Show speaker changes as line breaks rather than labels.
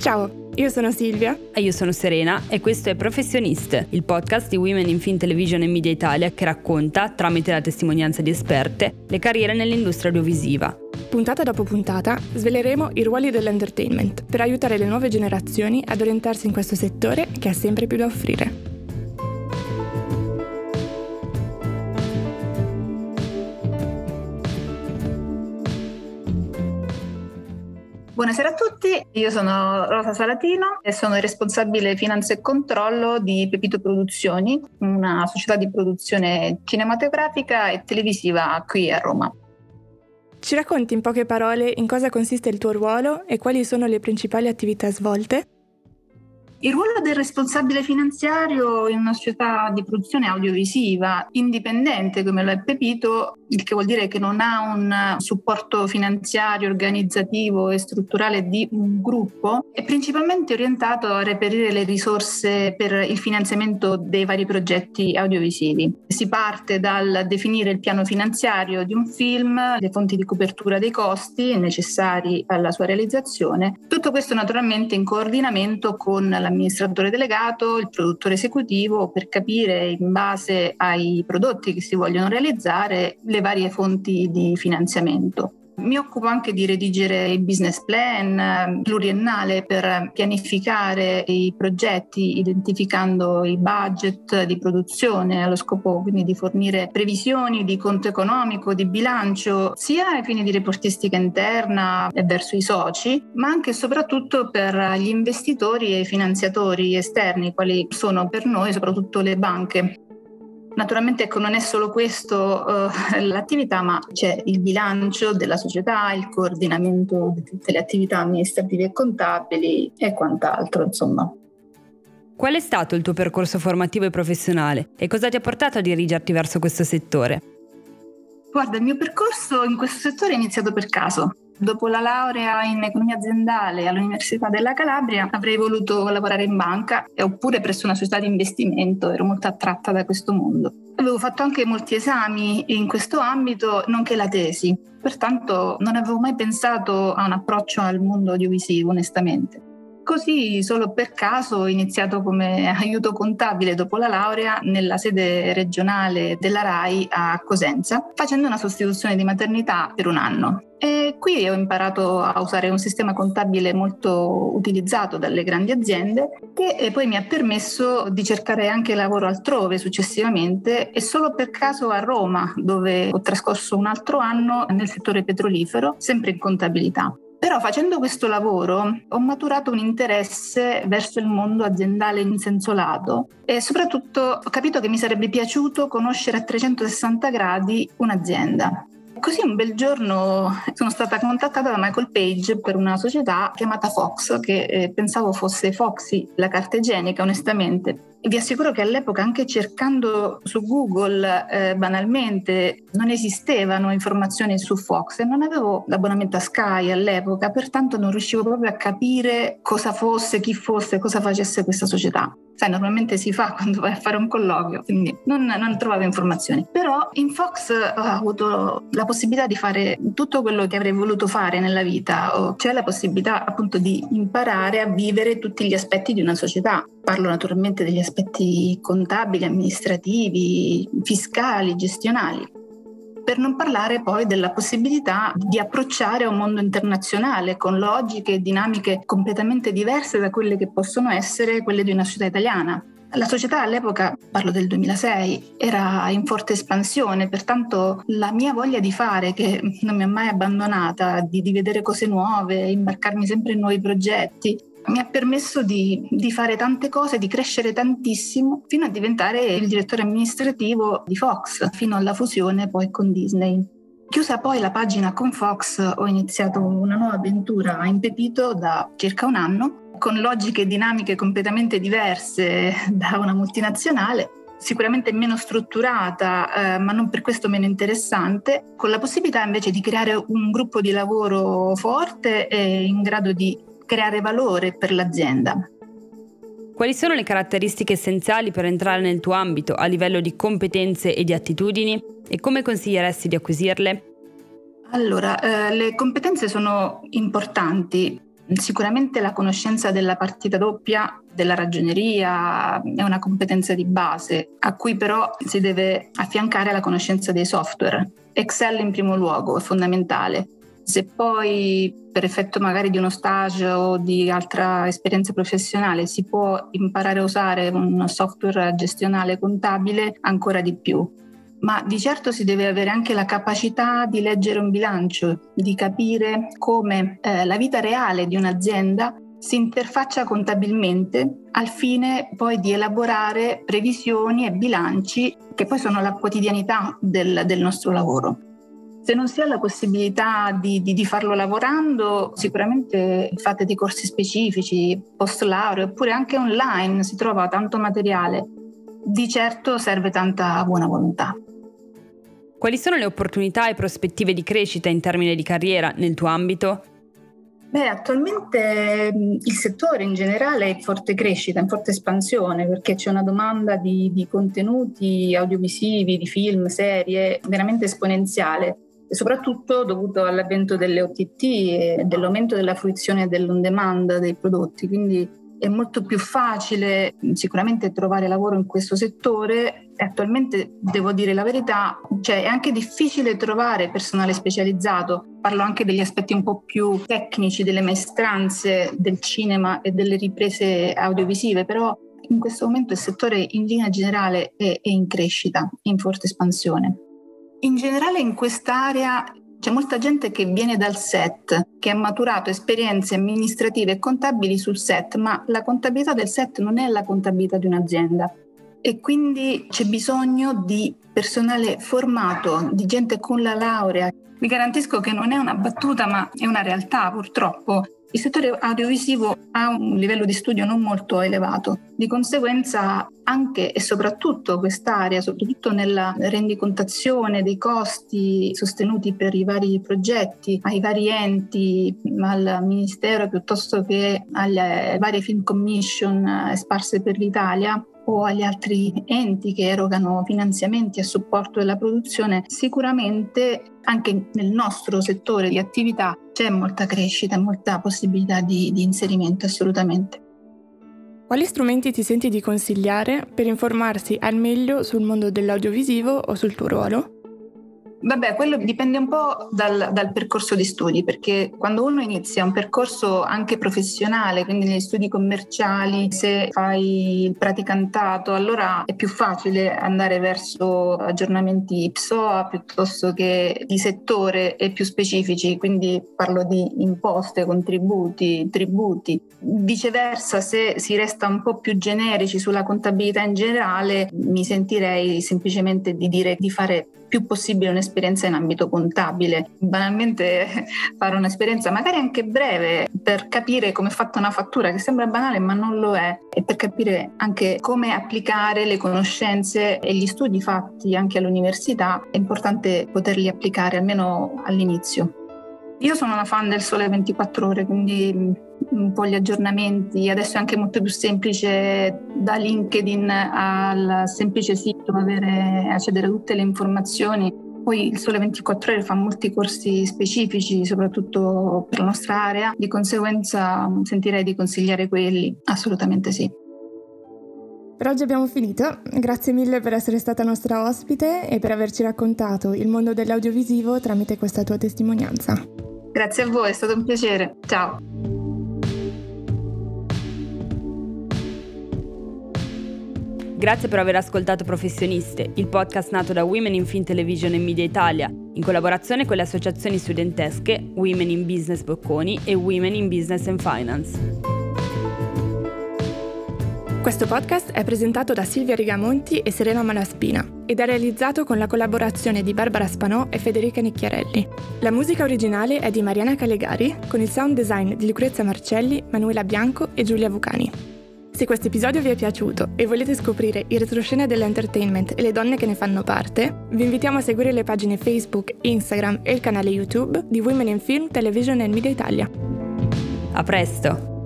Ciao, io sono Silvia.
E io sono Serena e questo è Professionist, il podcast di Women in Film Television e Media Italia che racconta, tramite la testimonianza di esperte, le carriere nell'industria audiovisiva.
Puntata dopo puntata sveleremo i ruoli dell'entertainment per aiutare le nuove generazioni ad orientarsi in questo settore che ha sempre più da offrire.
Buonasera a tutti, io sono Rosa Salatino e sono responsabile finanza e controllo di Pepito Produzioni, una società di produzione cinematografica e televisiva qui a Roma.
Ci racconti in poche parole in cosa consiste il tuo ruolo e quali sono le principali attività svolte?
Il ruolo del responsabile finanziario in una società di produzione audiovisiva indipendente come è Pepito, il che vuol dire che non ha un supporto finanziario, organizzativo e strutturale di un gruppo, è principalmente orientato a reperire le risorse per il finanziamento dei vari progetti audiovisivi. Si parte dal definire il piano finanziario di un film, le fonti di copertura dei costi necessari alla sua realizzazione, tutto questo naturalmente in coordinamento con la l'amministratore delegato, il produttore esecutivo per capire in base ai prodotti che si vogliono realizzare le varie fonti di finanziamento. Mi occupo anche di redigere il business plan eh, pluriennale per pianificare i progetti identificando i budget di produzione allo scopo quindi di fornire previsioni di conto economico, di bilancio, sia ai fini di reportistica interna e verso i soci, ma anche e soprattutto per gli investitori e i finanziatori esterni, quali sono per noi soprattutto le banche. Naturalmente ecco, non è solo questo uh, l'attività, ma c'è il bilancio della società, il coordinamento di tutte le attività amministrative e contabili e quant'altro, insomma.
Qual è stato il tuo percorso formativo e professionale e cosa ti ha portato a dirigerti verso questo settore?
Guarda, il mio percorso in questo settore è iniziato per caso. Dopo la laurea in economia aziendale all'Università della Calabria avrei voluto lavorare in banca oppure presso una società di investimento, ero molto attratta da questo mondo. Avevo fatto anche molti esami in questo ambito, nonché la tesi, pertanto non avevo mai pensato a un approccio al mondo audiovisivo, onestamente. Così, solo per caso, ho iniziato come aiuto contabile dopo la laurea nella sede regionale della RAI a Cosenza, facendo una sostituzione di maternità per un anno. E qui ho imparato a usare un sistema contabile molto utilizzato dalle grandi aziende che poi mi ha permesso di cercare anche lavoro altrove successivamente e solo per caso a Roma dove ho trascorso un altro anno nel settore petrolifero, sempre in contabilità. Però facendo questo lavoro ho maturato un interesse verso il mondo aziendale in senso lato e soprattutto ho capito che mi sarebbe piaciuto conoscere a 360 gradi un'azienda. Così un bel giorno sono stata contattata da Michael Page per una società chiamata Fox, che eh, pensavo fosse Foxy, la carta igienica, onestamente, vi assicuro che all'epoca, anche cercando su Google eh, banalmente, non esistevano informazioni su Fox e non avevo l'abbonamento a Sky all'epoca, pertanto non riuscivo proprio a capire cosa fosse, chi fosse, cosa facesse questa società. Sai, normalmente si fa quando vai a fare un colloquio, quindi non, non trovavo informazioni. Però in Fox ho avuto la possibilità di fare tutto quello che avrei voluto fare nella vita, cioè la possibilità appunto di imparare a vivere tutti gli aspetti di una società. Parlo naturalmente degli aspetti contabili, amministrativi, fiscali, gestionali per non parlare poi della possibilità di approcciare un mondo internazionale con logiche e dinamiche completamente diverse da quelle che possono essere quelle di una società italiana. La società all'epoca, parlo del 2006, era in forte espansione, pertanto la mia voglia di fare, che non mi ha mai abbandonata, di, di vedere cose nuove, imbarcarmi sempre in nuovi progetti, mi ha permesso di, di, fare tante cose, di crescere tantissimo, fino a diventare il direttore amministrativo di Fox, fino alla fusione poi con Disney. Chiusa poi la pagina con Fox, ho iniziato una nuova avventura in Pepito da circa un anno, con logiche e dinamiche completamente diverse da una multinazionale, sicuramente meno strutturata, eh, ma non per questo meno interessante, con la possibilità invece di creare un gruppo di lavoro forte e in grado di creare valore per l'azienda.
Quali sono le caratteristiche essenziali per entrare nel tuo ambito a livello di competenze e di attitudini e come consiglieresti di acquisirle?
Allora, eh, le competenze sono importanti Sicuramente la conoscenza della partita doppia, della ragioneria, è una competenza di base, a cui però si deve affiancare la conoscenza dei software. Excel in primo luogo è fondamentale. Se poi per effetto magari di uno stage o di altra esperienza professionale si può imparare a usare un software gestionale contabile, ancora di più ma di certo si deve avere anche la capacità di leggere un bilancio, di capire come eh, la vita reale di un'azienda si interfaccia contabilmente al fine poi di elaborare previsioni e bilanci che poi sono la quotidianità del, del nostro lavoro. Se non si ha la possibilità di, di, di, farlo lavorando, sicuramente fate dei corsi specifici, post laurea, oppure anche online si trova tanto materiale. Di certo serve tanta buona volontà.
Quali sono le opportunità e prospettive di crescita in termini di carriera nel tuo ambito?
Beh, attualmente il settore in generale è in forte crescita, in forte espansione, perché c'è una domanda di, di contenuti audiovisivi, di film, serie, veramente esponenziale soprattutto dovuto all'avvento delle OTT e dell'aumento della fruizione dell'on demand dei prodotti. Quindi è molto più facile sicuramente trovare lavoro in questo settore attualmente devo dire la verità, cioè è anche difficile trovare personale specializzato. Parlo anche degli aspetti un po' più tecnici delle maestranze del cinema e delle riprese audiovisive, però in questo momento il settore in linea generale è, è in crescita, in forte espansione. In generale in quest'area c'è molta gente che viene dal set, che ha maturato esperienze amministrative e contabili sul set, ma la contabilità del set non è la contabilità di un'azienda. E quindi c'è bisogno di personale formato, di gente con la laurea. Vi garantisco che non è una battuta, ma è una realtà purtroppo. Il settore audiovisivo ha un livello di studio non molto elevato, di conseguenza anche e soprattutto quest'area, soprattutto nella rendicontazione dei costi sostenuti per i vari progetti, ai vari enti, al Ministero piuttosto che alle varie film commission sparse per l'Italia, o agli altri enti che erogano finanziamenti a supporto della produzione, sicuramente anche nel nostro settore di attività c'è molta crescita, molta possibilità di, di inserimento assolutamente.
Quali strumenti ti senti di consigliare per informarsi al meglio sul mondo dell'audiovisivo o sul tuo ruolo?
Vabbè, quello dipende un po' dal, dal, percorso di studi, perché quando uno inizia un percorso anche professionale, quindi negli studi commerciali, se fai il praticantato, allora è più facile andare verso aggiornamenti PSOA piuttosto che di settore e più specifici, quindi parlo di imposte, contributi, tributi. Viceversa, se si resta un po' più generici sulla contabilità in generale, mi sentirei semplicemente di dire di fare più possibile un'esperienza in ambito contabile. Banalmente fare un'esperienza magari anche breve per capire come è fatta una fattura che sembra banale ma non lo è e per capire anche come applicare le conoscenze e gli studi fatti anche all'università è importante poterli applicare almeno all'inizio. Io sono una fan del sole 24 ore, quindi un po' gli aggiornamenti. Adesso è anche molto più semplice da LinkedIn al semplice sito avere, accedere a tutte le informazioni. Poi il Sole 24 Ore fa molti corsi specifici, soprattutto per la nostra area, di conseguenza sentirei di consigliare quelli, assolutamente sì.
Per oggi abbiamo finito, grazie mille per essere stata nostra ospite e per averci raccontato il mondo dell'audiovisivo tramite questa tua testimonianza.
Grazie a voi, è stato un piacere. Ciao.
Grazie per aver ascoltato Professioniste, il podcast nato da Women in Film Television e Media Italia, in collaborazione con le associazioni studentesche Women in Business Bocconi e Women in Business and Finance.
Questo podcast è presentato da Silvia Rigamonti e Serena Malaspina ed è realizzato con la collaborazione di Barbara Spanò e Federica Nicchiarelli. La musica originale è di Mariana Calegari, con il sound design di Lucrezia Marcelli, Manuela Bianco e Giulia Vucani. Se questo episodio vi è piaciuto e volete scoprire il retroscena dell'entertainment e le donne che ne fanno parte, vi invitiamo a seguire le pagine Facebook, Instagram e il canale YouTube di Women in Film, Television e Media Italia.
A presto!